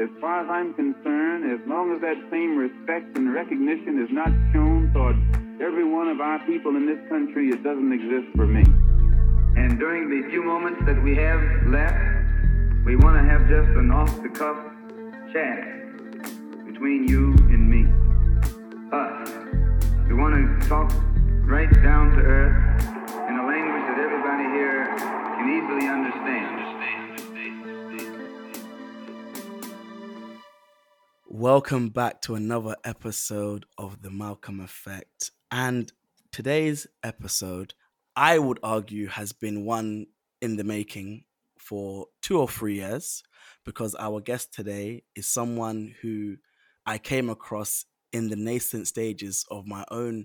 as far as I'm concerned, as long as that same respect and recognition is not shown toward every one of our people in this country, it doesn't exist for me. And during the few moments that we have left, we want to have just an off the cuff chat between you and me. Us. We want to talk right down to earth Welcome back to another episode of The Malcolm Effect. And today's episode, I would argue, has been one in the making for two or three years because our guest today is someone who I came across in the nascent stages of my own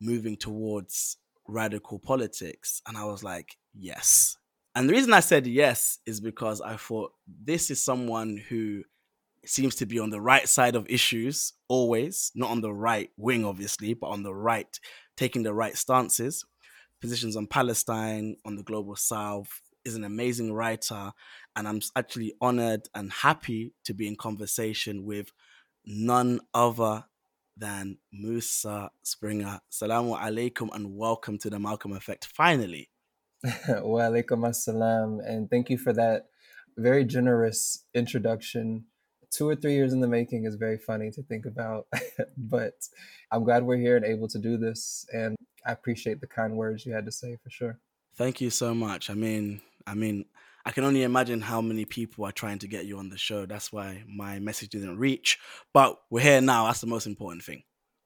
moving towards radical politics. And I was like, yes. And the reason I said yes is because I thought this is someone who seems to be on the right side of issues always, not on the right wing, obviously, but on the right, taking the right stances. Positions on Palestine, on the global south, is an amazing writer. And I'm actually honored and happy to be in conversation with none other than Musa Springer. Salamu alaikum and welcome to the Malcolm Effect finally. wa alaikum assalam. And thank you for that very generous introduction two or three years in the making is very funny to think about. but I'm glad we're here and able to do this. And I appreciate the kind words you had to say for sure. Thank you so much. I mean, I mean, I can only imagine how many people are trying to get you on the show. That's why my message didn't reach. But we're here now. That's the most important thing.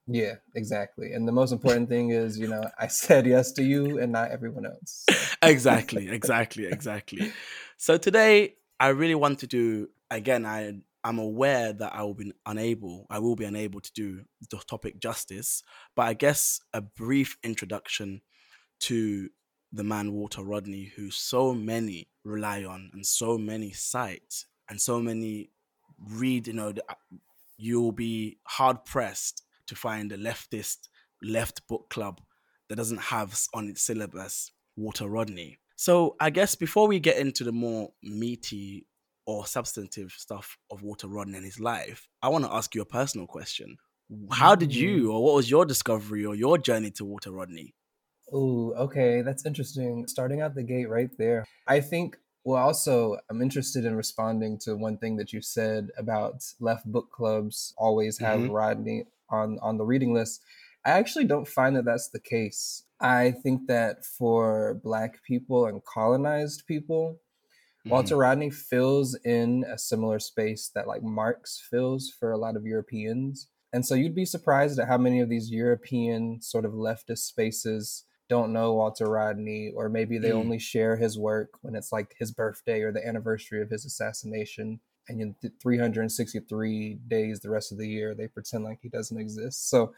Yeah, exactly. And the most important thing is, you know, I said yes to you and not everyone else. exactly, exactly, exactly. So today I really want to do again, I I'm aware that I will be unable, I will be unable to do the topic justice, but I guess a brief introduction to the man Walter Rodney, who so many rely on and so many cite and so many read, you know, uh, you'll be hard pressed to find a leftist left book club that doesn't have on its syllabus Walter Rodney. So I guess before we get into the more meaty or substantive stuff of Walter Rodney and his life, I want to ask you a personal question. How did you, mm. or what was your discovery or your journey to Walter Rodney? Oh, okay, that's interesting. Starting out the gate right there. I think, well, also, I'm interested in responding to one thing that you said about left book clubs always have mm-hmm. Rodney on, on the reading list. I actually don't find that that's the case. I think that for Black people and colonized people, Walter mm-hmm. Rodney fills in a similar space that like Marx fills for a lot of Europeans. And so you'd be surprised at how many of these European sort of leftist spaces don't know Walter Rodney, or maybe they mm. only share his work when it's like his birthday or the anniversary of his assassination. And in 363 days, the rest of the year, they pretend like he doesn't exist. So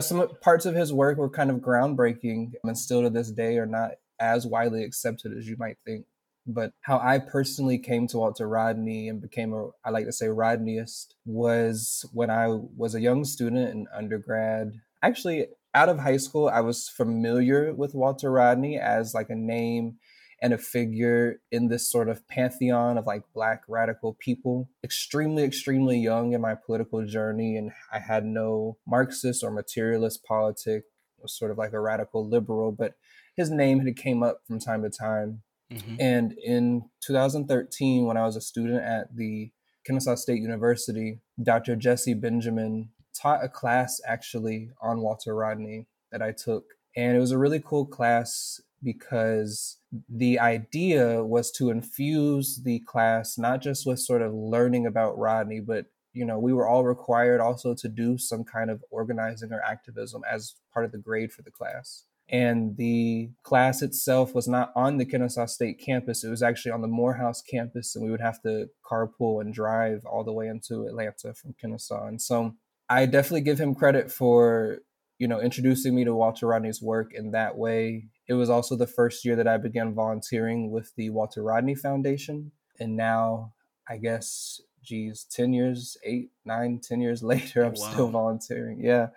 some parts of his work were kind of groundbreaking and still to this day are not as widely accepted as you might think. But how I personally came to Walter Rodney and became a, I like to say, Rodneyist was when I was a young student in undergrad. Actually, out of high school, I was familiar with Walter Rodney as like a name and a figure in this sort of pantheon of like black radical people. Extremely, extremely young in my political journey, and I had no Marxist or materialist politic. I was sort of like a radical liberal, but his name had came up from time to time Mm-hmm. And in 2013, when I was a student at the Kennesaw State University, Dr. Jesse Benjamin taught a class actually on Walter Rodney that I took. And it was a really cool class because the idea was to infuse the class not just with sort of learning about Rodney, but you know, we were all required also to do some kind of organizing or activism as part of the grade for the class and the class itself was not on the Kennesaw State campus. It was actually on the Morehouse campus, and we would have to carpool and drive all the way into Atlanta from Kennesaw. And so I definitely give him credit for, you know, introducing me to Walter Rodney's work in that way. It was also the first year that I began volunteering with the Walter Rodney Foundation. And now, I guess, geez, 10 years, eight, nine, 10 years later, I'm oh, wow. still volunteering. Yeah.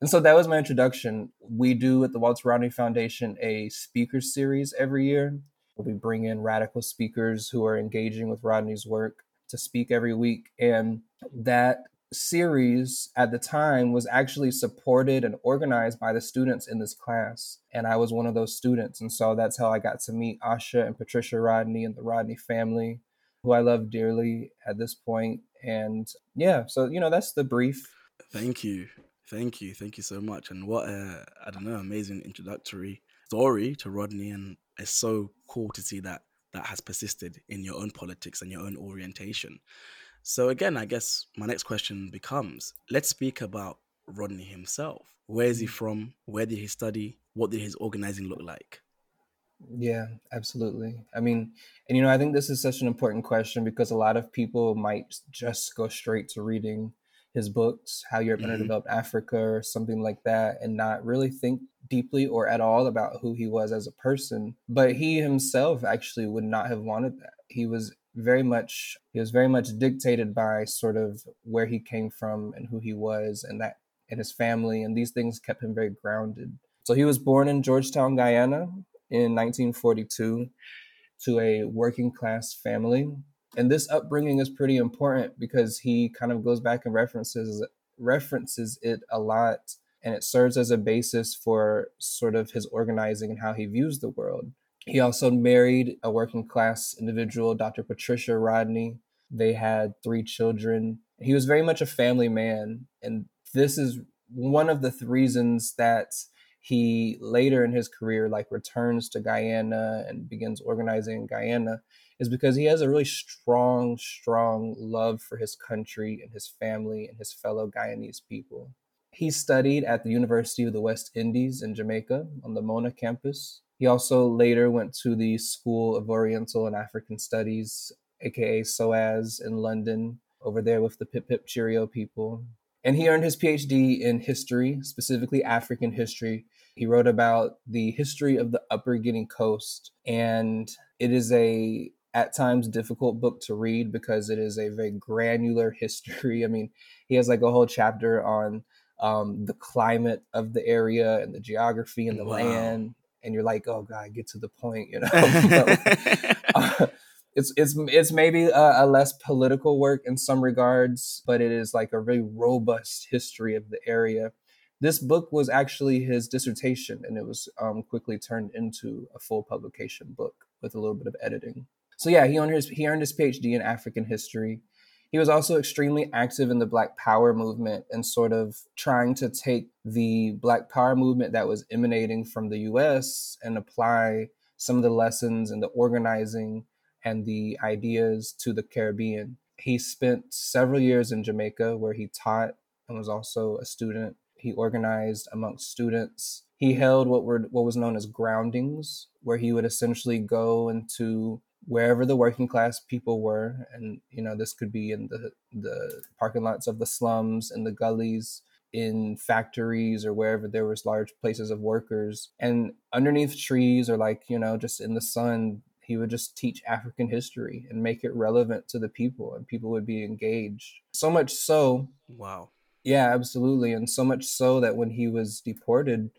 And so that was my introduction. We do at the Walter Rodney Foundation a speaker series every year. We bring in radical speakers who are engaging with Rodney's work to speak every week. And that series at the time was actually supported and organized by the students in this class. And I was one of those students. And so that's how I got to meet Asha and Patricia Rodney and the Rodney family, who I love dearly at this point. And yeah, so, you know, that's the brief. Thank you. Thank you. Thank you so much. And what a, I don't know, amazing introductory story to Rodney. And it's so cool to see that that has persisted in your own politics and your own orientation. So again, I guess my next question becomes let's speak about Rodney himself. Where is he mm. from? Where did he study? What did his organizing look like? Yeah, absolutely. I mean, and you know, I think this is such an important question because a lot of people might just go straight to reading his books, How Europe mm-hmm. Underdeveloped Africa, or something like that, and not really think deeply or at all about who he was as a person. But he himself actually would not have wanted that. He was very much he was very much dictated by sort of where he came from and who he was and that and his family and these things kept him very grounded so he was born in georgetown guyana in 1942 to a working class family and this upbringing is pretty important because he kind of goes back and references references it a lot and it serves as a basis for sort of his organizing and how he views the world he also married a working class individual, Dr. Patricia Rodney. They had three children. He was very much a family man. And this is one of the th- reasons that he later in his career like returns to Guyana and begins organizing in Guyana is because he has a really strong strong love for his country and his family and his fellow Guyanese people. He studied at the University of the West Indies in Jamaica on the Mona campus. He also later went to the School of Oriental and African Studies, aka SOAS, in London, over there with the Pip Pip Cheerio people. And he earned his PhD in history, specifically African history. He wrote about the history of the Upper Guinea coast. And it is a at times difficult book to read because it is a very granular history. I mean, he has like a whole chapter on um, the climate of the area and the geography and the wow. land and you're like, oh god, get to the point, you know. uh, it's it's it's maybe a, a, less political work in some regards, but it is like a really robust history of the area. This book was actually his dissertation, and it was um, quickly turned into a full publication book with a little bit of editing. So yeah, he earned his he earned his PhD in African history. He was also extremely active in the Black Power movement and sort of trying to take the Black Power movement that was emanating from the US and apply some of the lessons and the organizing and the ideas to the Caribbean. He spent several years in Jamaica where he taught and was also a student. He organized amongst students. He held what were what was known as groundings, where he would essentially go into wherever the working class people were and you know this could be in the the parking lots of the slums in the gullies in factories or wherever there was large places of workers and underneath trees or like you know just in the sun he would just teach african history and make it relevant to the people and people would be engaged. So much so wow. Yeah absolutely and so much so that when he was deported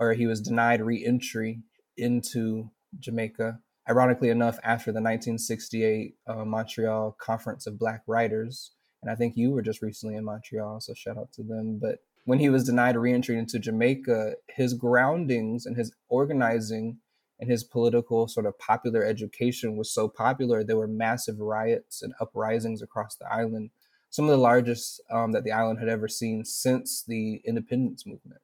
or he was denied re-entry into jamaica ironically enough, after the 1968 uh, Montreal Conference of Black Writers. And I think you were just recently in Montreal, so shout out to them. But when he was denied reentry into Jamaica, his groundings and his organizing and his political sort of popular education was so popular, there were massive riots and uprisings across the island, some of the largest um, that the island had ever seen since the independence movement.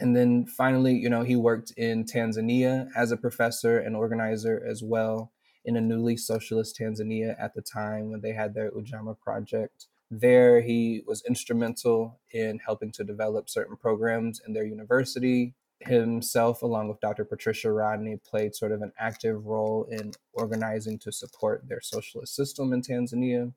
And then finally, you know, he worked in Tanzania as a professor and organizer as well in a newly socialist Tanzania at the time when they had their Ujamaa project. There, he was instrumental in helping to develop certain programs in their university. Himself, along with Dr. Patricia Rodney, played sort of an active role in organizing to support their socialist system in Tanzania.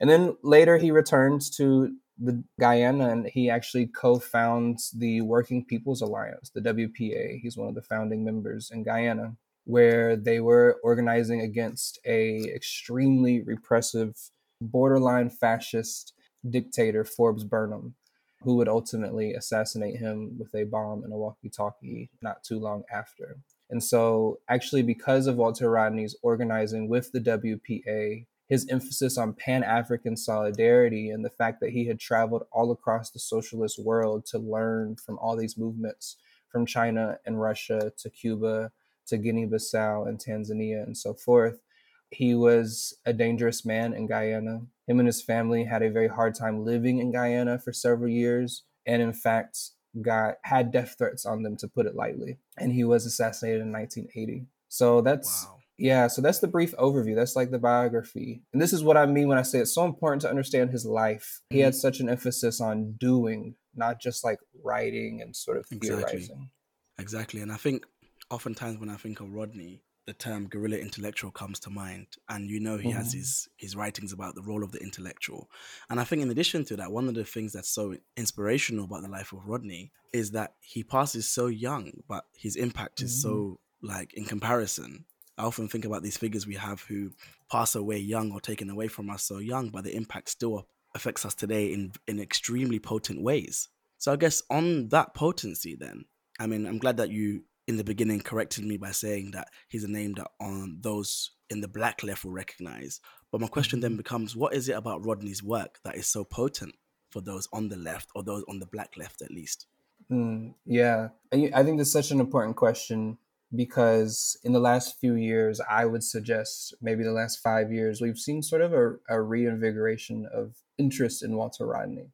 And then later, he returns to the Guyana, and he actually co-founds the Working People's Alliance, the WPA. He's one of the founding members in Guyana, where they were organizing against a extremely repressive, borderline fascist dictator, Forbes Burnham, who would ultimately assassinate him with a bomb and a walkie-talkie not too long after. And so, actually, because of Walter Rodney's organizing with the WPA, his emphasis on Pan African solidarity and the fact that he had traveled all across the socialist world to learn from all these movements from China and Russia to Cuba to Guinea Bissau and Tanzania and so forth. He was a dangerous man in Guyana. Him and his family had a very hard time living in Guyana for several years, and in fact, got had death threats on them to put it lightly. And he was assassinated in 1980. So that's wow. Yeah, so that's the brief overview. That's like the biography. And this is what I mean when I say it's so important to understand his life. He had mm-hmm. such an emphasis on doing, not just like writing and sort of theorizing. Exactly. Exactly. And I think oftentimes when I think of Rodney, the term guerrilla intellectual comes to mind and you know he mm-hmm. has his his writings about the role of the intellectual and i think in addition to that one of the things that's so inspirational about the life of rodney is that he passes so young but his impact is mm-hmm. so like in comparison i often think about these figures we have who pass away young or taken away from us so young but the impact still affects us today in in extremely potent ways so i guess on that potency then i mean i'm glad that you in the beginning corrected me by saying that he's a name that on those in the black left will recognize. But my question then mm-hmm. becomes what is it about Rodney's work that is so potent for those on the left or those on the black left at least? Mm, yeah, I think that's such an important question because in the last few years, I would suggest maybe the last five years, we've seen sort of a, a reinvigoration of interest in Walter Rodney.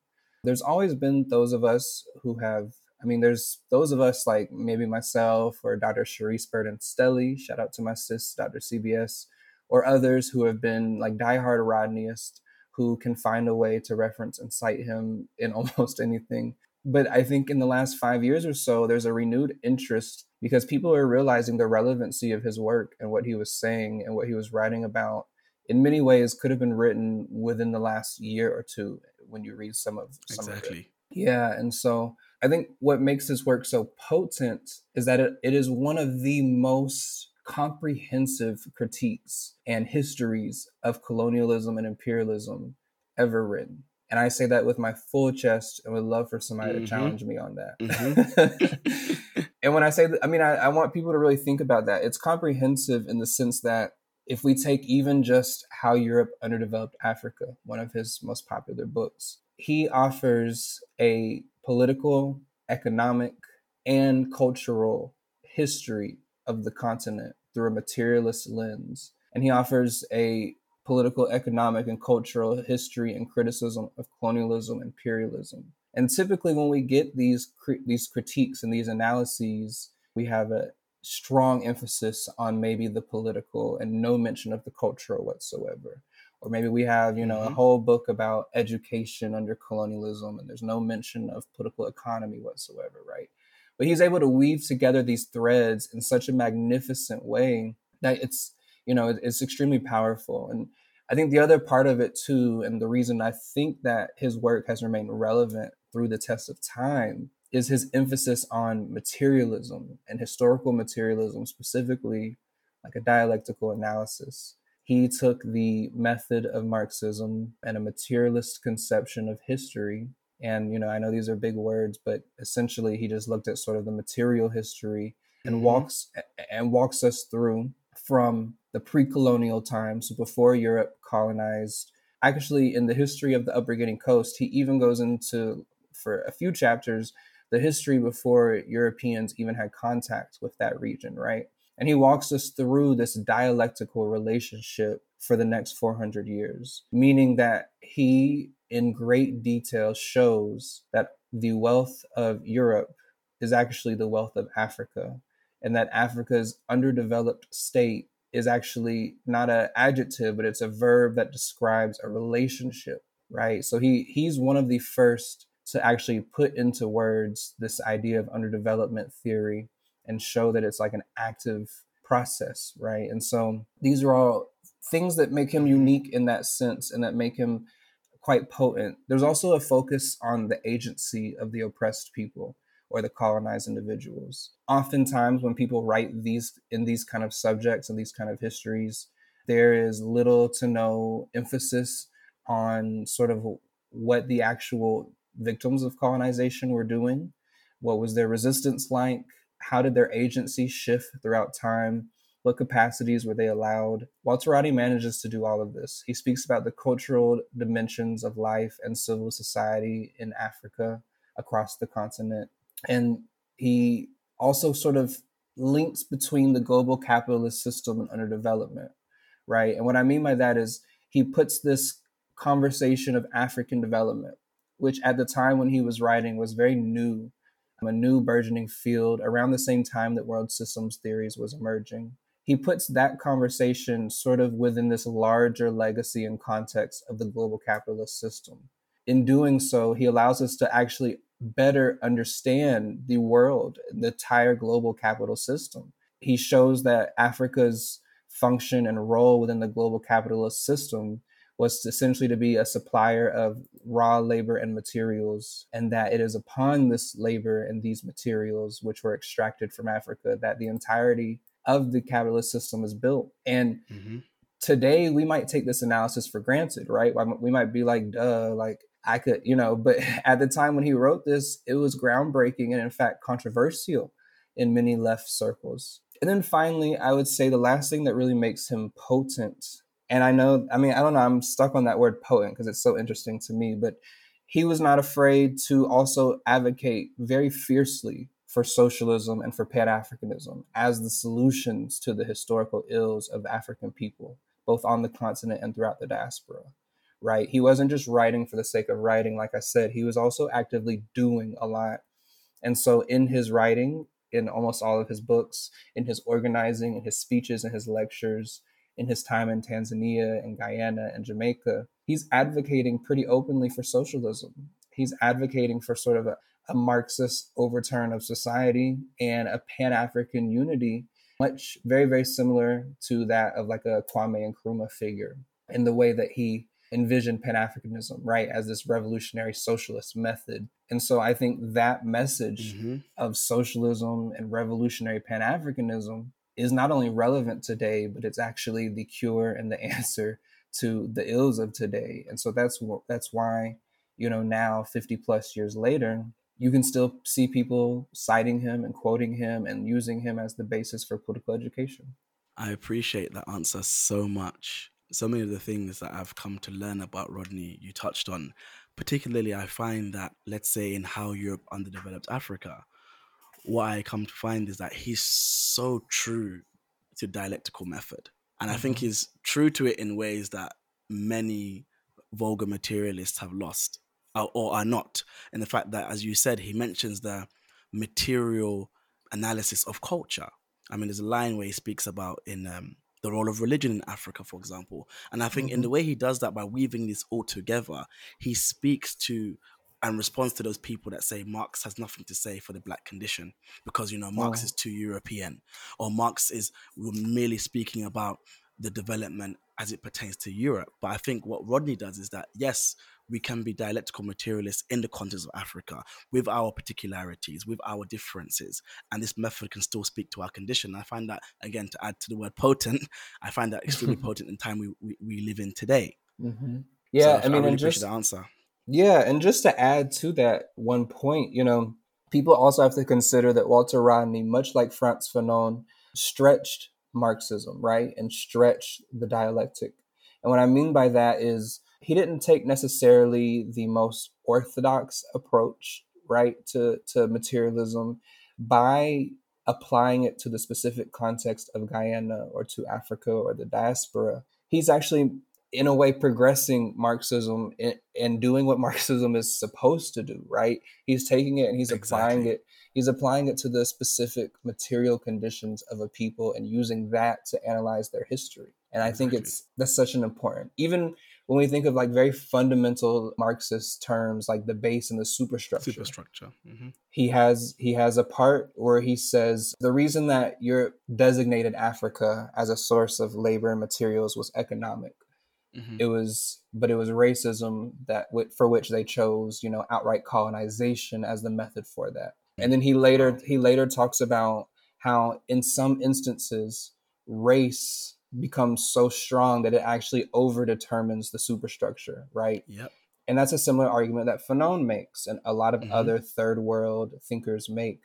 There's always been those of us who have I mean, there's those of us like maybe myself or Dr. Charisse Burden-Stelly, shout out to my sis, Dr. CBS, or others who have been like diehard Rodneyists who can find a way to reference and cite him in almost anything. But I think in the last five years or so, there's a renewed interest because people are realizing the relevancy of his work and what he was saying and what he was writing about. In many ways, could have been written within the last year or two when you read some of some exactly. Of. Yeah, and so I think what makes this work so potent is that it, it is one of the most comprehensive critiques and histories of colonialism and imperialism ever written. And I say that with my full chest and would love for somebody mm-hmm. to challenge me on that. Mm-hmm. and when I say that, I mean, I, I want people to really think about that. It's comprehensive in the sense that if we take even just How Europe Underdeveloped Africa, one of his most popular books, he offers a political, economic, and cultural history of the continent through a materialist lens. And he offers a political, economic, and cultural history and criticism of colonialism, imperialism. And typically, when we get these these critiques and these analyses, we have a strong emphasis on maybe the political and no mention of the cultural whatsoever or maybe we have you know mm-hmm. a whole book about education under colonialism and there's no mention of political economy whatsoever right but he's able to weave together these threads in such a magnificent way that it's you know it's extremely powerful and i think the other part of it too and the reason i think that his work has remained relevant through the test of time is his emphasis on materialism and historical materialism specifically like a dialectical analysis he took the method of Marxism and a materialist conception of history. And, you know, I know these are big words, but essentially he just looked at sort of the material history and mm-hmm. walks and walks us through from the pre-colonial times, so before Europe colonized. Actually, in the history of the Upper Guinea Coast, he even goes into for a few chapters the history before Europeans even had contact with that region, right? And he walks us through this dialectical relationship for the next 400 years, meaning that he, in great detail, shows that the wealth of Europe is actually the wealth of Africa, and that Africa's underdeveloped state is actually not an adjective, but it's a verb that describes a relationship, right? So he he's one of the first to actually put into words this idea of underdevelopment theory and show that it's like an active process, right? And so these are all things that make him unique in that sense and that make him quite potent. There's also a focus on the agency of the oppressed people or the colonized individuals. Oftentimes when people write these in these kind of subjects and these kind of histories, there is little to no emphasis on sort of what the actual victims of colonization were doing. What was their resistance like? how did their agency shift throughout time What capacities were they allowed? Walter Rodney manages to do all of this. He speaks about the cultural dimensions of life and civil society in Africa across the continent. And he also sort of links between the global capitalist system and underdevelopment, right? And what I mean by that is he puts this conversation of African development, which at the time when he was writing was very new, a new burgeoning field around the same time that world systems theories was emerging. He puts that conversation sort of within this larger legacy and context of the global capitalist system. In doing so, he allows us to actually better understand the world, the entire global capital system. He shows that Africa's function and role within the global capitalist system was essentially to be a supplier of raw labor and materials, and that it is upon this labor and these materials, which were extracted from Africa, that the entirety of the capitalist system is built. And mm-hmm. today, we might take this analysis for granted, right? We might be like, duh, like I could, you know, but at the time when he wrote this, it was groundbreaking and, in fact, controversial in many left circles. And then finally, I would say the last thing that really makes him potent, and I know, I mean, I don't know, I'm stuck on that word potent because it's so interesting to me, but he was not afraid to also advocate very fiercely for socialism and for Pan Africanism as the solutions to the historical ills of African people, both on the continent and throughout the diaspora right? He wasn't just writing for the sake of writing, like I said, he was also actively doing a lot. And so in his writing, in almost all of his books, in his organizing, in his speeches and his lectures, in his time in Tanzania and Guyana and Jamaica, he's advocating pretty openly for socialism. He's advocating for sort of a, a Marxist overturn of society and a Pan African unity, much very, very similar to that of like a Kwame Nkrumah figure in the way that he envision Pan Africanism, right, as this revolutionary socialist method. And so I think that message mm-hmm. of socialism and revolutionary Pan Africanism is not only relevant today, but it's actually the cure and the answer to the ills of today. And so that's that's why, you know, now 50 plus years later, you can still see people citing him and quoting him and using him as the basis for political education. I appreciate that answer so much so many of the things that I've come to learn about Rodney, you touched on. Particularly, I find that, let's say, in how Europe underdeveloped Africa, what I come to find is that he's so true to dialectical method. And. I think mm-hmm. he's true to it in ways that many vulgar materialists have lost or, or are not. In the fact that, as you said, he mentions the material analysis of culture. I mean, there's a line where he speaks about in um, the role of religion in Africa, for example. And I think mm-hmm. in the mm-hmm. way he does that by weaving this all together, he speaks to and responds to those people that say Marx has nothing to say for the black condition because you know Marx is too European or Marx is merely speaking about the development as it pertains to Europe. But I think what Rodney does is that yes, we can be dialectical materialists in the context of Africa with our particularities, with our differences. And this method can still speak to our condition. I find that, again, to add to the word potent, I find that extremely potent in time we, we, we live in today. Mm-hmm. Yeah, so I mean, I really and just, the answer. Yeah, and just to add to that one point, you know, people also have to consider that Walter Rodney, much like Frantz Fanon, stretched Marxism, right? And stretched the dialectic. And what I mean by that is he didn't take necessarily the most orthodox approach right to to materialism by applying it to the specific context of Guyana or to Africa or the diaspora. He's actually in a way progressing marxism and doing what marxism is supposed to do right? He's taking it and he's exactly. applying it he's applying it to the specific material conditions of a people and using that to analyze their history. And i think it's that's such an important even when we think of like very fundamental Marxist terms like the base and the superstructure. Superstructure. Mm-hmm. He has he has a part where he says the reason that Europe designated Africa as a source of labor and materials was economic. Mm-hmm. It was, but it was racism that for which they chose, you know, outright colonization as the method for that. And then he later he later talks about how in some instances race becomes so strong that it actually over determines the superstructure, right? Yep. And that's a similar argument that Fanon makes and a lot of mm-hmm. other third world thinkers make.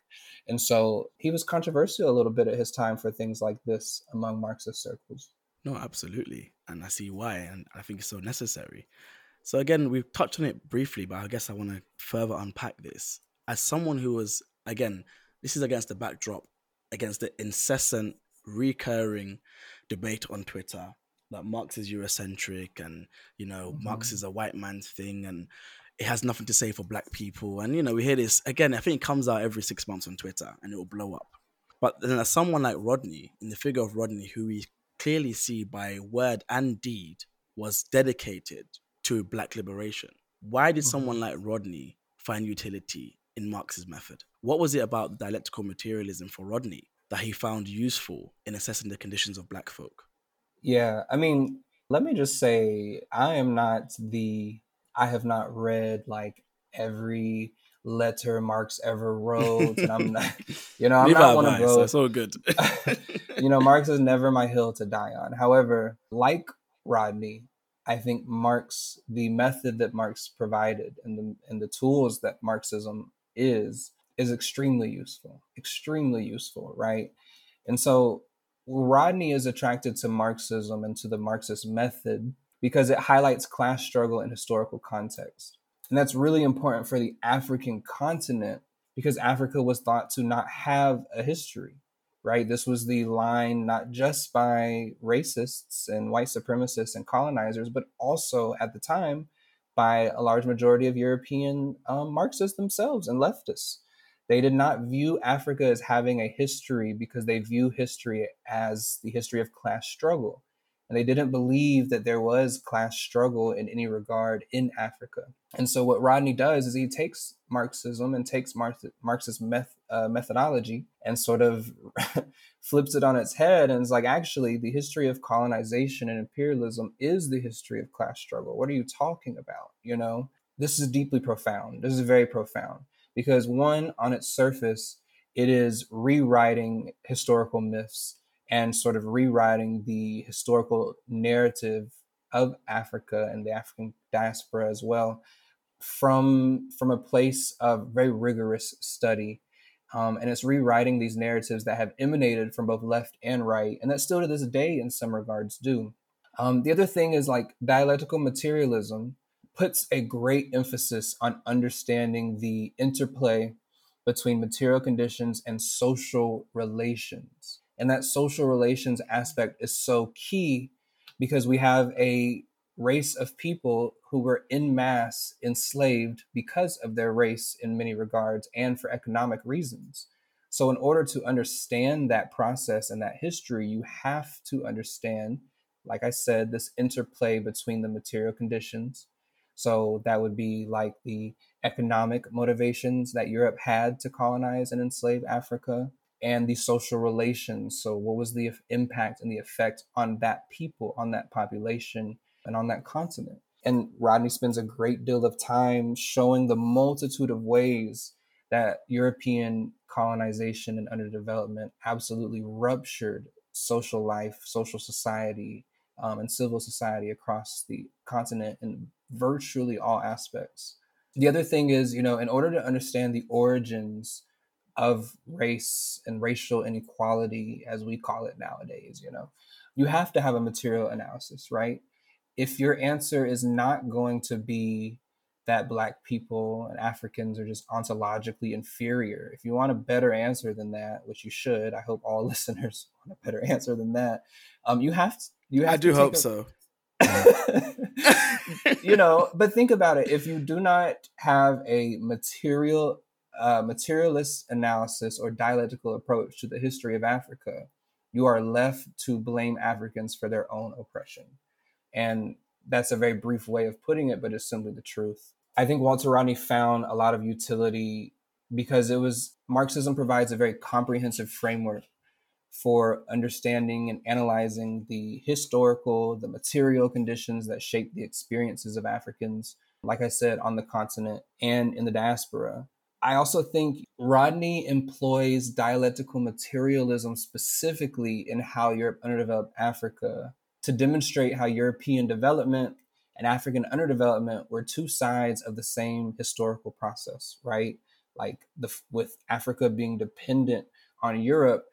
And so he was controversial a little bit at his time for things like this among Marxist circles. No, absolutely. And I see why. And I think it's so necessary. So, again, we've touched on it briefly, but I guess I want to further unpack this. As someone who was, again, this is against the backdrop, against the incessant, recurring debate on Twitter that Marx is Eurocentric and, you know, mm-hmm. Marx is a white man's thing and it has nothing to say for black people. And, you know, we hear this again, I think it comes out every six months on Twitter and it will blow up. But then as someone like Rodney, in the figure of Rodney, who we clearly see by word and deed was dedicated to black liberation, why did mm-hmm. someone like Rodney find utility in Marx's method? What was it about dialectical materialism for Rodney that he found useful in assessing the conditions of black folk? Yeah, I mean, let me just say, I am not the, I have not read like every letter Marx ever wrote. And I'm not, you know, I'm not one of those. That's so good. you know, Marx is never my hill to die on. However, like Rodney, I think Marx, the method that Marx provided and the and the tools that Marxism is, is extremely useful. Extremely useful, right? And so Rodney is attracted to Marxism and to the Marxist method because it highlights class struggle in historical context. And that's really important for the African continent because Africa was thought to not have a history, right? This was the line not just by racists and white supremacists and colonizers, but also at the time by a large majority of European um, Marxists themselves and leftists. They did not view Africa as having a history because they view history as the history of class struggle. And they didn't believe that there was class struggle in any regard in Africa. And so, what Rodney does is he takes Marxism and takes Marx, Marxist meth, uh, methodology and sort of flips it on its head and is like, actually, the history of colonization and imperialism is the history of class struggle. What are you talking about? You know, this is deeply profound. This is very profound because one on its surface it is rewriting historical myths and sort of rewriting the historical narrative of Africa and the African diaspora as well from from a place of very rigorous study. Um, and it's rewriting these narratives that have emanated from both left and right and that still to this day in some regards do. Um, the other thing is like dialectical materialism puts a great emphasis on understanding the interplay between material conditions and social relations. And that social relations aspect is so key because we have a race of people who were in mass enslaved because of their race in many regards and for economic reasons. So, in order to understand that process and that history, you have to understand, like I said, this interplay between the material conditions so that would be like the economic motivations that Europe had to colonize and enslave Africa and the social relations. So, what was the impact and the effect on that people, on that population, and on that continent? And Rodney spends a great deal of time showing the multitude of ways that European colonization and underdevelopment absolutely ruptured social life, social society, um, and civil society across the continent in virtually all aspects. The other thing is, you know, in order to understand the origins of race and racial inequality, as we call it nowadays, you know, you have to have a material analysis, right? If your answer is not going to be that Black people and Africans are just ontologically inferior, if you want a better answer than that, which you should, I hope all listeners want a better answer than that. Um, you have to, you have. I do hope a, so. you know, but think about it. If you do not have a material, uh, materialist analysis or dialectical approach to the history of Africa, you are left to blame Africans for their own oppression. And that's a very brief way of putting it, but it's simply the truth. I think Walter Rodney found a lot of utility because it was Marxism provides a very comprehensive framework for understanding and analyzing the historical, the material conditions that shape the experiences of Africans, like I said, on the continent and in the diaspora. I also think Rodney employs dialectical materialism specifically in how Europe underdeveloped Africa to demonstrate how European development and African underdevelopment were two sides of the same historical process, right? Like the with Africa being dependent on Europe,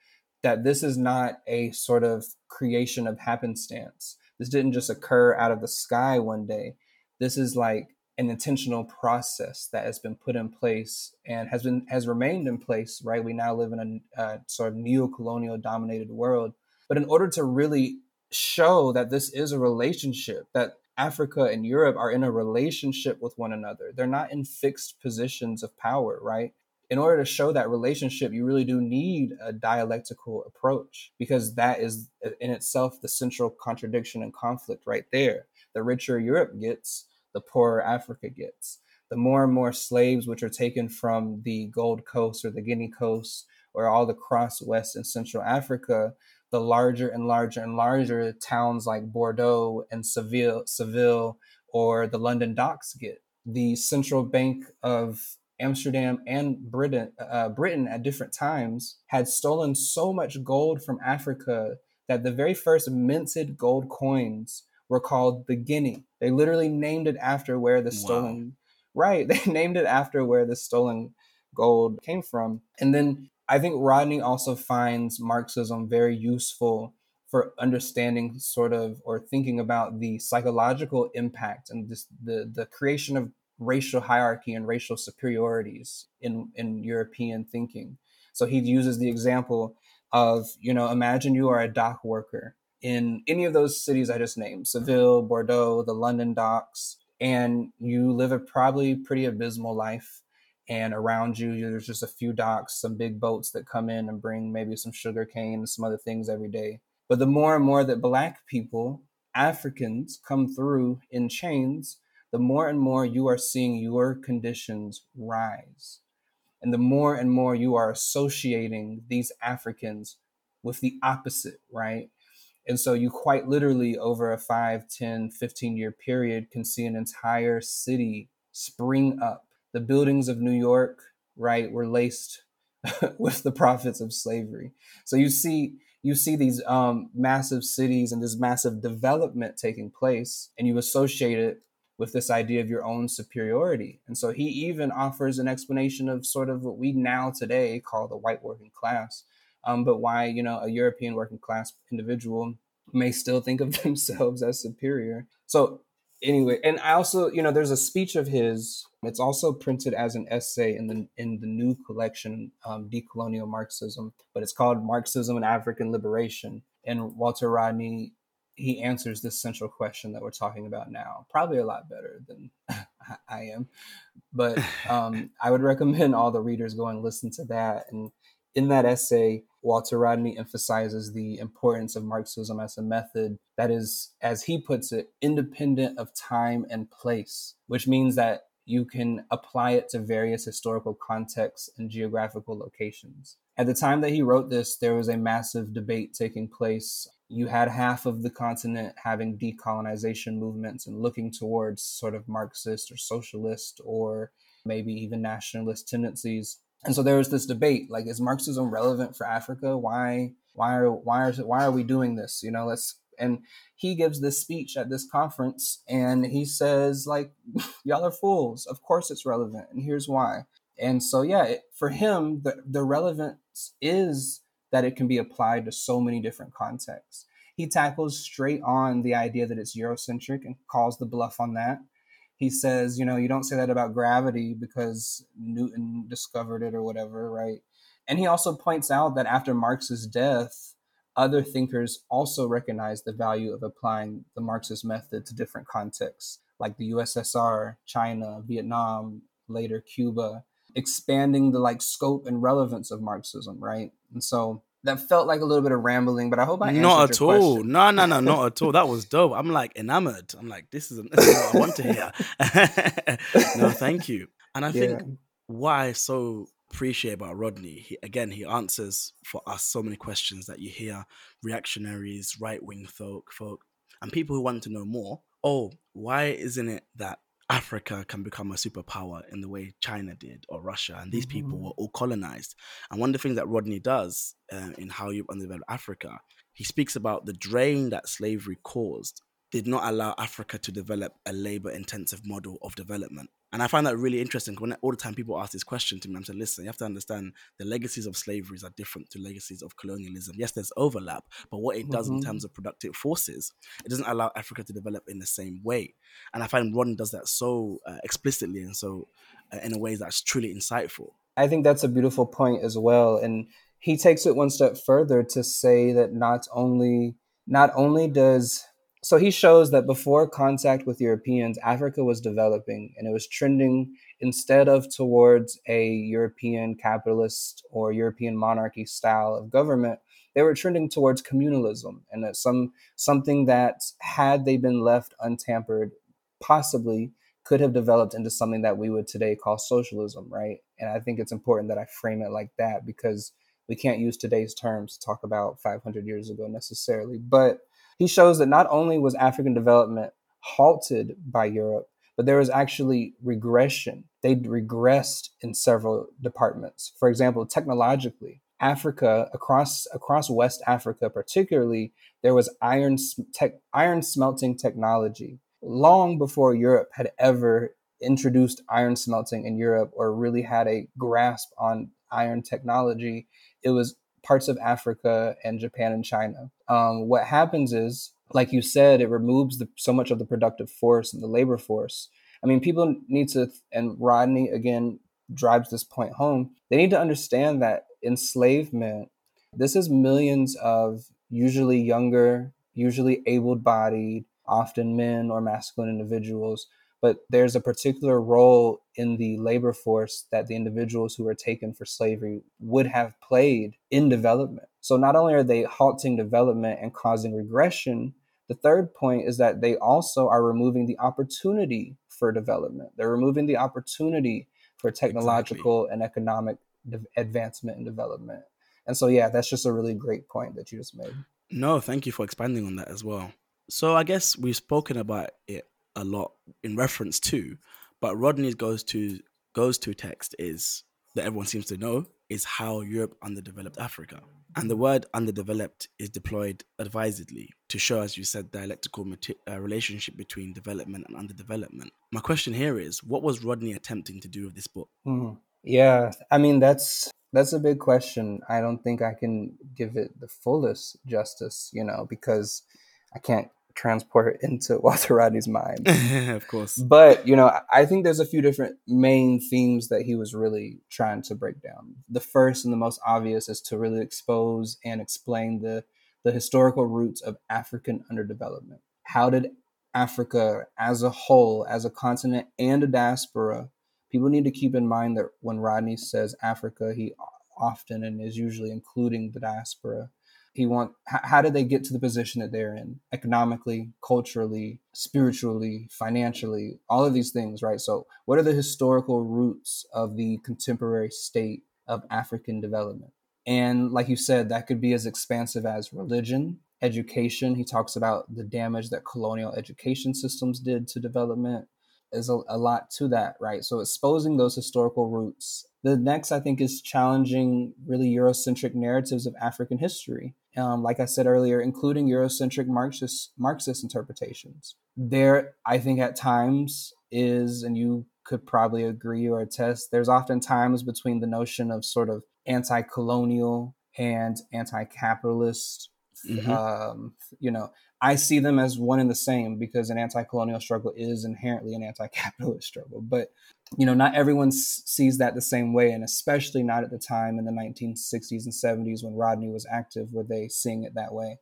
that this is not a sort of creation of happenstance. This didn't just occur out of the sky one day. This is like an intentional process that has been put in place and has been has remained in place. Right, we now live in a, sort of neo-colonial dominated world. But in order to really show that this is a relationship that Africa and Europe are in a relationship with one another. They're not in fixed positions of power, right? In order to show that relationship, you really do need a dialectical approach because that is uh, in itself the central contradiction and conflict right there. The richer Europe gets, the poorer Africa gets. The more and more slaves which are taken from the Gold Coast or the Guinea Coast or all across West and Central Africa, the larger and larger and larger towns like Bordeaux and Seville, Seville or the London docks get. The central bank of Amsterdam and Britain, uh, Britain at different times had stolen so much gold from Africa that the very first minted gold coins were called the guinea. They literally named it after where the stolen, wow. right? They named it after where the stolen gold came from. And then I think Rodney also finds Marxism very useful for understanding sort of or thinking about the psychological impact and this, the the creation of racial hierarchy and racial superiorities in in European thinking. So he uses the example of you know imagine you are a dock worker in any of those cities I just named Seville, Bordeaux, the London docks, and you live a probably pretty abysmal life and around you there's just a few docks some big boats that come in and bring maybe some sugar cane and some other things every day but the more and more that black people africans come through in chains the more and more you are seeing your conditions rise and the more and more you are associating these africans with the opposite right and so you quite literally over a 5 10 15 year period can see an entire city spring up the buildings of New York, right, were laced with the profits of slavery. So you see you see these um, massive cities and this massive development taking place, and you associate it with this idea of your own superiority. And so he even offers an explanation of sort of what we now today call the white working class, um, but why you know a European working class individual may still think of themselves as superior. So anyway, and I also, you know, there's a speech of his. It's also printed as an essay in the in the new collection, um, Decolonial Marxism, but it's called Marxism and African Liberation. And Walter Rodney, he answers this central question that we're talking about now, probably a lot better than I am. But um, I would recommend all the readers go and listen to that. And in that essay, Walter Rodney emphasizes the importance of Marxism as a method that is, as he puts it, independent of time and place, which means that you can apply it to various historical contexts and geographical locations. At the time that he wrote this, there was a massive debate taking place. You had half of the continent having decolonization movements and looking towards sort of Marxist or socialist or maybe even nationalist tendencies. And so there was this debate like is marxism relevant for africa? Why why are why are why are we doing this? You know let's and he gives this speech at this conference and he says like y'all are fools. Of course it's relevant and here's why. And so yeah it, for him the, the relevance is that it can be applied to so many different contexts. He tackles straight on the idea that it's eurocentric and calls the bluff on that. He says, you know, you don't say that about gravity because Newton discovered it or whatever, right? And he also points out that after Marx's death, other thinkers also recognized the value of applying the Marxist method to different contexts, like the USSR, China, Vietnam, later Cuba, expanding the like scope and relevance of Marxism, right? And so that felt like a little bit of rambling, but I hope I not at all. Question. No, no, no, not at all. That was dope. I'm like enamored. I'm like, this is, this is what I want to hear. no, thank you. And I yeah. think why I so appreciate about Rodney, he, again, he answers for us so many questions that you hear reactionaries, right wing folk, folk, and people who want to know more. Oh, why isn't it that Africa can become a superpower in the way China did or Russia, and these mm-hmm. people were all colonized. And one of the things that Rodney does uh, in How Europe Underdeveloped Africa, he speaks about the drain that slavery caused did not allow Africa to develop a labor intensive model of development. And I find that really interesting when all the time people ask this question to me, I'm saying, listen, you have to understand the legacies of slavery are different to legacies of colonialism. Yes, there's overlap, but what it does mm-hmm. in terms of productive forces, it doesn't allow Africa to develop in the same way. And I find Ron does that so uh, explicitly and so uh, in a way that's truly insightful. I think that's a beautiful point as well. And he takes it one step further to say that not only not only does so he shows that before contact with Europeans, Africa was developing and it was trending instead of towards a European capitalist or European monarchy style of government, they were trending towards communalism and that some something that had they been left untampered, possibly could have developed into something that we would today call socialism, right? And I think it's important that I frame it like that because we can't use today's terms to talk about 500 years ago necessarily, but he shows that not only was African development halted by Europe, but there was actually regression. They'd regressed in several departments. For example, technologically, Africa across across West Africa, particularly, there was iron tech, iron smelting technology long before Europe had ever introduced iron smelting in Europe or really had a grasp on iron technology. It was parts of Africa and Japan and China. Um, what happens is, like you said, it removes the, so much of the productive force and the labor force. I mean, people need to, and Rodney again drives this point home. They need to understand that enslavement, this is millions of usually younger, usually able bodied, often men or masculine individuals but there's a particular role in the labor force that the individuals who were taken for slavery would have played in development. So not only are they halting development and causing regression, the third point is that they also are removing the opportunity for development. They're removing the opportunity for technological exactly. and economic advancement and development. And so, yeah, that's just a really great point that you just made. No, thank you for expanding on that as well. So, I guess we've spoken about it a lot in reference to, but Rodney's goes to goes to text is that everyone seems to know is how Europe underdeveloped Africa. And the word underdeveloped is deployed advisedly to show, as you said, dialectical uh, relationship between development and underdevelopment. My question here is, what was Rodney attempting to do with this book? Mm. Yeah, I mean that's that's a big question. I don't think I can give it the fullest justice, you know, because I can't transport into Walter Rodney's mind. of course. But, you know, I think there's a few different main themes that he was really trying to break down. The first and the most obvious is to really expose and explain the the historical roots of African underdevelopment. How did Africa as a whole, as a continent and a diaspora, people need to keep in mind that when Rodney says Africa, he often and is usually including the diaspora he want how did they get to the position that they're in? Economically culturally spiritually financially all of these things right? So what are the historical roots of the contemporary state of african development? And like you said that could be as expansive as religion education. He talks about the damage that colonial education systems did to development. Is a, a lot to that right? So exposing those historical roots. The next, I think, is challenging really Eurocentric narratives of African history. Um, like I said earlier, including Eurocentric Marxist Marxist interpretations. There, I think, at times is, and you could probably agree or attest. There's often times between the notion of sort of anti-colonial and anti-capitalist. Mm-hmm. Um, you know, I see them as one and the same because an anti-colonial struggle is inherently an anti-capitalist struggle. But you know, not everyone sees that the same way, and especially not at the time in the 1960s and 70s when Rodney was active, were they seeing it that way.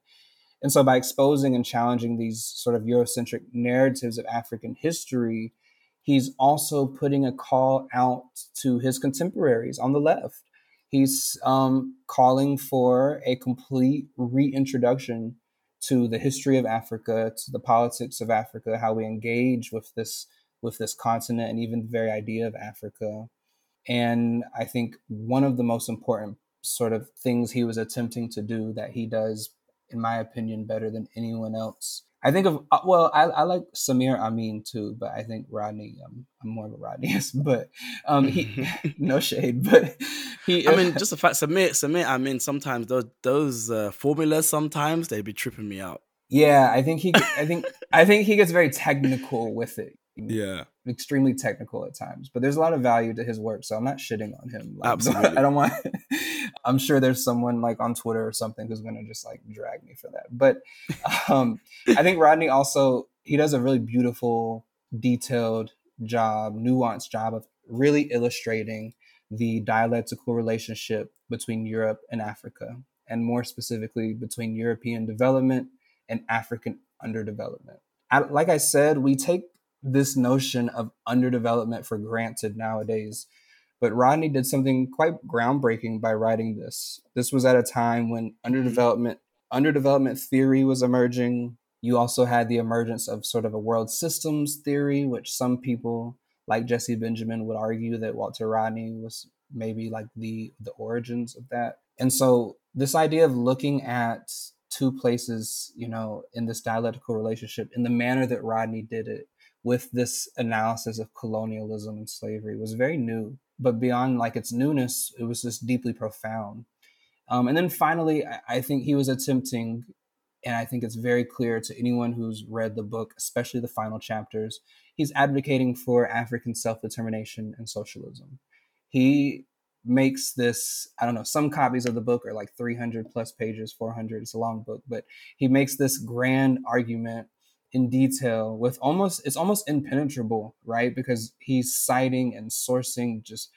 And so, by exposing and challenging these sort of Eurocentric narratives of African history, he's also putting a call out to his contemporaries on the left. He's um, calling for a complete reintroduction to the history of Africa, to the politics of Africa, how we engage with this with this continent and even the very idea of Africa. And I think one of the most important sort of things he was attempting to do that he does, in my opinion, better than anyone else. I think of uh, well, I, I like Samir Amin too, but I think Rodney. Um, I'm more of a Rodneyist, but um, he no shade, but he. I mean, just the fact Samir Samir Amin. Sometimes those those uh, formulas sometimes they be tripping me out. Yeah, I think he. I think I think he gets very technical with it. Yeah, extremely technical at times. But there's a lot of value to his work, so I'm not shitting on him. Like, Absolutely, I don't want. I'm sure there's someone like on Twitter or something who's gonna just like drag me for that. But um, I think Rodney also he does a really beautiful, detailed job, nuanced job of really illustrating the dialectical relationship between Europe and Africa, and more specifically between European development and African underdevelopment. Like I said, we take this notion of underdevelopment for granted nowadays. But Rodney did something quite groundbreaking by writing this. This was at a time when mm-hmm. underdevelopment underdevelopment theory was emerging. You also had the emergence of sort of a world systems theory, which some people like Jesse Benjamin would argue that Walter Rodney was maybe like the the origins of that. And so this idea of looking at two places, you know, in this dialectical relationship in the manner that Rodney did it with this analysis of colonialism and slavery was very new. But beyond like its newness, it was just deeply profound. Um, and then finally, I, I think he was attempting, and I think it's very clear to anyone who's read the book, especially the final chapters, he's advocating for African self determination and socialism. He makes this i don't know some copies of the book are like 300 plus pages 400 it's a long book but he makes this grand argument in detail with almost it's almost impenetrable right because he's citing and sourcing just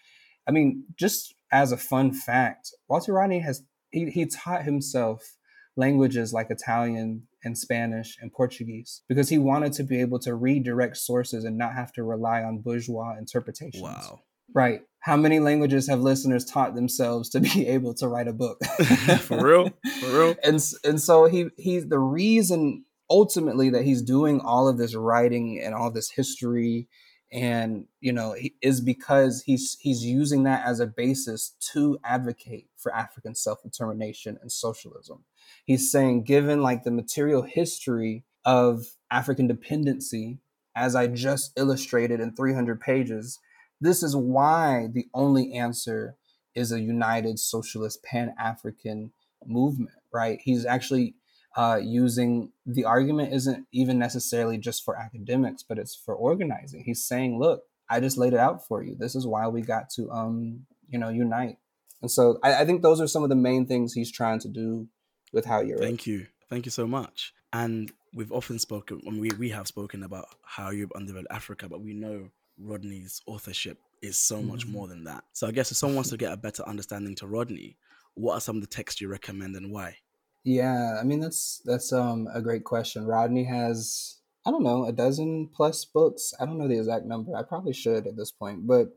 i mean just as a fun fact walter rodney has he, he taught himself languages like italian and spanish and portuguese because he wanted to be able to redirect sources and not have to rely on bourgeois interpretations wow Right. How many languages have listeners taught themselves to be able to write a book? For real? For real? And and so he he's the reason ultimately that he's doing all of this writing and all this history and you know is because he's he's using that as a basis to advocate for African self-determination and socialism. He's saying given like the material history of African dependency as I just illustrated in 300 pages, this is why the only answer is a united socialist pan African movement, right? He's actually uh, using the argument isn't even necessarily just for academics, but it's for organizing. He's saying, look, I just laid it out for you. This is why we got to, um, you know, unite. And so I, I think those are some of the main things he's trying to do with how you're. Thank you. Thank you so much. And we've often spoken, we, we have spoken about how Europe underdeveloped Africa, but we know Rodney's authorship is so much mm-hmm. more than that. So I guess if someone wants to get a better understanding to Rodney, what are some of the texts you recommend and why? Yeah, I mean that's that's um a great question. Rodney has I don't know a dozen plus books. I don't know the exact number. I probably should at this point, but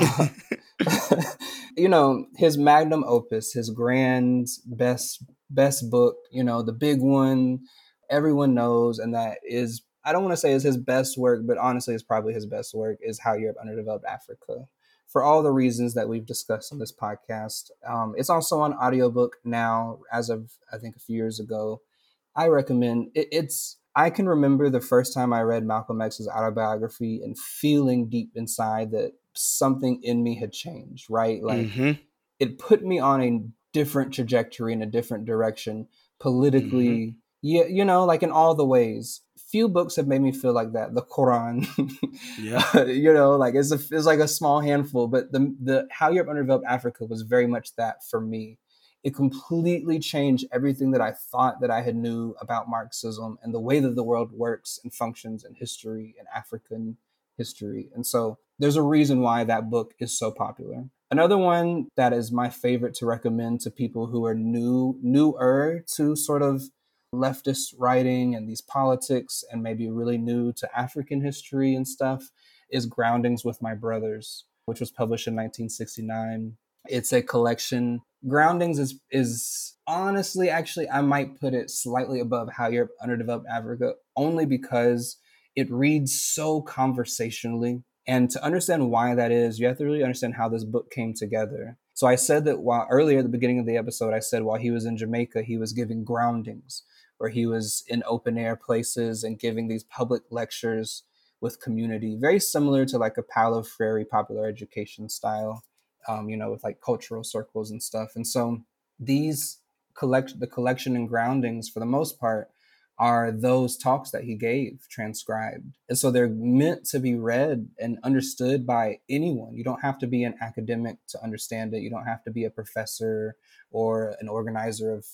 uh, you know his magnum opus, his grand best best book. You know the big one everyone knows, and that is I don't want to say is his best work, but honestly, it's probably his best work is How Europe Underdeveloped Africa. For all the reasons that we've discussed on this podcast, um, it's also on audiobook now, as of I think a few years ago. I recommend it, it's. I can remember the first time I read Malcolm X's autobiography and feeling deep inside that something in me had changed. Right, like mm-hmm. it put me on a different trajectory in a different direction politically. Mm-hmm. Yeah, you know, like in all the ways few books have made me feel like that. The Quran, yeah, you know, like it's a, it's like a small handful, but the the How Europe Underdeveloped Africa was very much that for me. It completely changed everything that I thought that I had knew about Marxism and the way that the world works and functions and history and African history. And so there's a reason why that book is so popular. Another one that is my favorite to recommend to people who are new newer to sort of leftist writing and these politics and maybe really new to African history and stuff is Groundings with My Brothers, which was published in 1969. It's a collection. Groundings is is honestly actually I might put it slightly above How Europe Underdeveloped Africa only because it reads so conversationally. And to understand why that is, you have to really understand how this book came together. So I said that while earlier at the beginning of the episode, I said while he was in Jamaica, he was giving groundings where he was in open air places and giving these public lectures with community, very similar to like a Paulo Freire popular education style, um, you know, with like cultural circles and stuff. And so these collect the collection and groundings for the most part are those talks that he gave transcribed. And so they're meant to be read and understood by anyone. You don't have to be an academic to understand it. You don't have to be a professor or an organizer of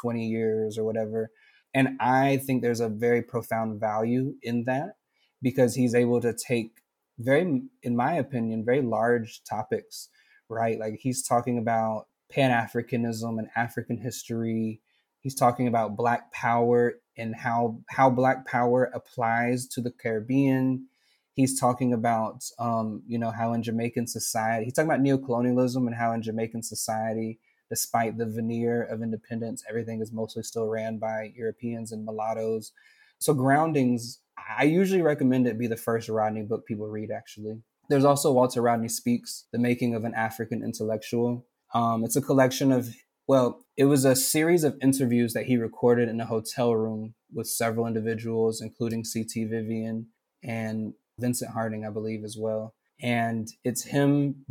20 years or whatever. And I think there's a very profound value in that because he's able to take very, in my opinion, very large topics, right? Like he's talking about Pan Africanism and African history. He's talking about Black power and how how Black Power applies to the Caribbean. He's talking about um, you know how in Jamaican society he's talking about neocolonialism and how in Jamaican society, despite the veneer of independence, everything is mostly still ran by Europeans and mulattoes. So groundings, I usually recommend it be the first Rodney book people read. Actually, there's also Walter Rodney Speaks: The Making of an African Intellectual. Um, it's a collection of well, it was a series of interviews that he recorded in a hotel room with several individuals, including C.T. Vivian and Vincent Harding, I believe, as well. And it's him,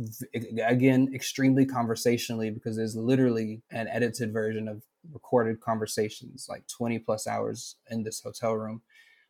again, extremely conversationally, because there's literally an edited version of recorded conversations, like 20 plus hours in this hotel room,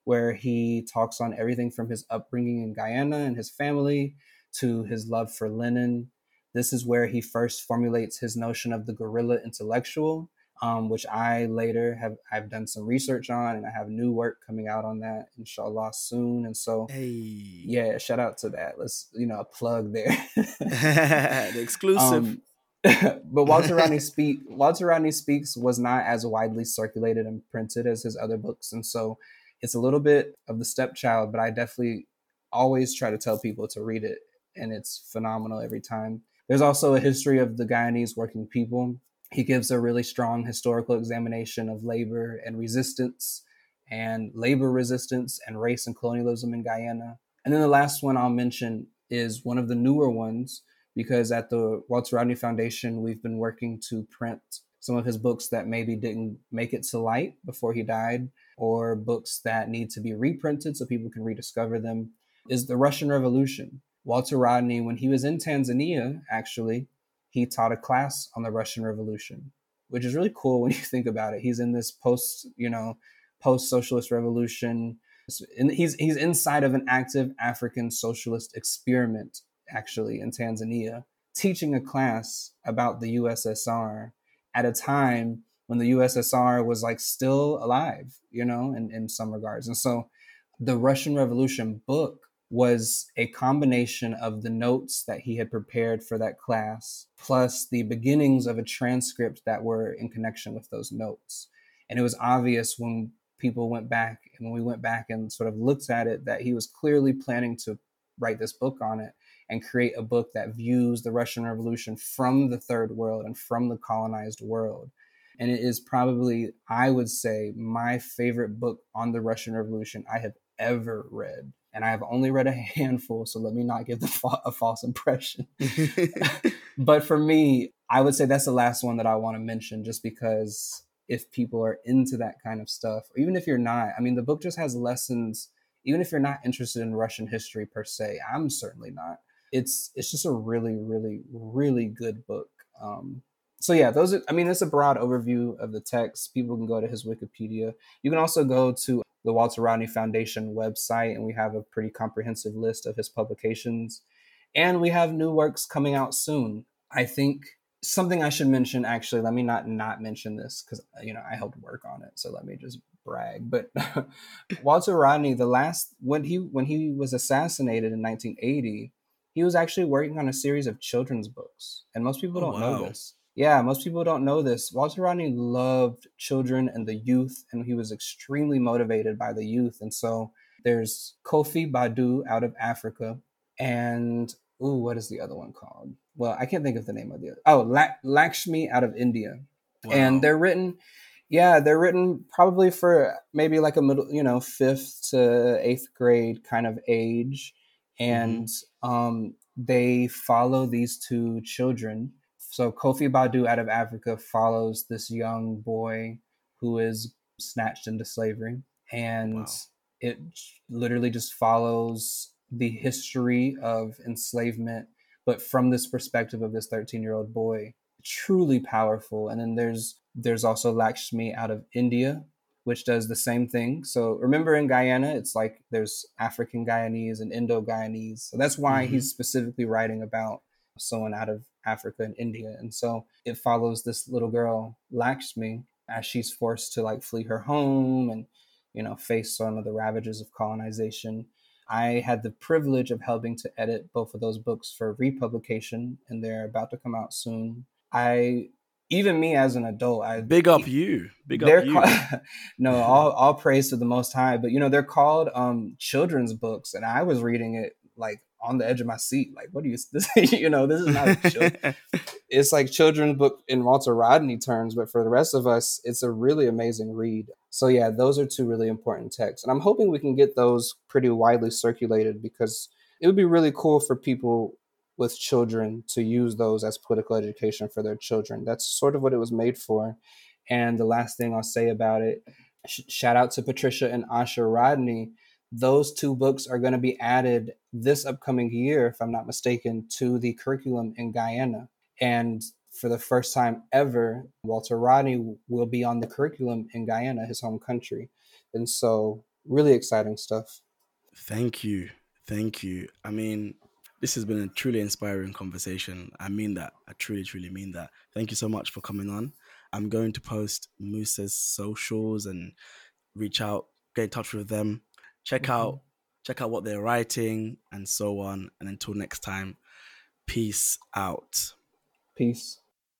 where he talks on everything from his upbringing in Guyana and his family to his love for Lenin. This is where he first formulates his notion of the guerrilla intellectual, um, which I later have I've done some research on, and I have new work coming out on that, inshallah, soon. And so, hey. yeah, shout out to that. Let's you know a plug there. the exclusive. Um, but Walter Rodney speak Walter Rodney speaks was not as widely circulated and printed as his other books, and so it's a little bit of the stepchild. But I definitely always try to tell people to read it, and it's phenomenal every time. There's also a history of the Guyanese working people. He gives a really strong historical examination of labor and resistance and labor resistance and race and colonialism in Guyana. And then the last one I'll mention is one of the newer ones because at the Walter Rodney Foundation, we've been working to print some of his books that maybe didn't make it to light before he died, or books that need to be reprinted so people can rediscover them, is The Russian Revolution. Walter Rodney, when he was in Tanzania, actually, he taught a class on the Russian Revolution, which is really cool when you think about it. He's in this post, you know, post-socialist revolution. He's he's inside of an active African socialist experiment, actually, in Tanzania, teaching a class about the USSR at a time when the USSR was like still alive, you know, in, in some regards. And so the Russian Revolution book was a combination of the notes that he had prepared for that class, plus the beginnings of a transcript that were in connection with those notes. And it was obvious when people went back and when we went back and sort of looked at it that he was clearly planning to write this book on it and create a book that views the Russian Revolution from the third world and from the colonized world. And it is probably, I would say, my favorite book on the Russian Revolution I have ever read and I have only read a handful, so let me not give the fa- a false impression. but for me, I would say that's the last one that I want to mention, just because if people are into that kind of stuff, or even if you're not, I mean, the book just has lessons. Even if you're not interested in Russian history per se, I'm certainly not. It's it's just a really, really, really good book. Um, so yeah, those are. I mean, it's a broad overview of the text. People can go to his Wikipedia. You can also go to the Walter Rodney Foundation website, and we have a pretty comprehensive list of his publications. And we have new works coming out soon. I think something I should mention actually, let me not not mention this because you know I helped work on it, so let me just brag. But Walter Rodney, the last when he when he was assassinated in 1980, he was actually working on a series of children's books, and most people oh, don't wow. know this. Yeah, most people don't know this. Walter Rodney loved children and the youth, and he was extremely motivated by the youth. And so there's Kofi Baadu out of Africa, and ooh, what is the other one called? Well, I can't think of the name of the other. Oh, Lakshmi out of India, wow. and they're written. Yeah, they're written probably for maybe like a middle, you know, fifth to eighth grade kind of age, and mm-hmm. um, they follow these two children so Kofi Baadu out of Africa follows this young boy who is snatched into slavery, and wow. it literally just follows the history of enslavement, but from this perspective of this 13 year old boy. Truly powerful. And then there's there's also Lakshmi out of India, which does the same thing. So remember in Guyana, it's like there's African Guyanese and Indo Guyanese. So that's why mm-hmm. he's specifically writing about someone out of Africa and India. And so it follows this little girl, Lakshmi, as she's forced to like flee her home and, you know, face some of the ravages of colonization. I had the privilege of helping to edit both of those books for republication, and they're about to come out soon. I even me as an adult, I big up you, big up you. Called, no, all all praise to the Most High. But you know, they're called um children's books, and I was reading it like on the edge of my seat. Like, what do you, this, you know, this is not a it's like children's book in Walter Rodney terms, but for the rest of us, it's a really amazing read. So yeah, those are two really important texts. And I'm hoping we can get those pretty widely circulated because it would be really cool for people with children to use those as political education for their children. That's sort of what it was made for. And the last thing I'll say about it, sh- shout out to Patricia and Asha Rodney those two books are going to be added this upcoming year, if I'm not mistaken, to the curriculum in Guyana. And for the first time ever, Walter Rodney will be on the curriculum in Guyana, his home country. And so, really exciting stuff. Thank you. Thank you. I mean, this has been a truly inspiring conversation. I mean that. I truly, truly mean that. Thank you so much for coming on. I'm going to post Musa's socials and reach out, get in touch with them check mm-hmm. out check out what they're writing and so on. And until next time, peace out. Peace.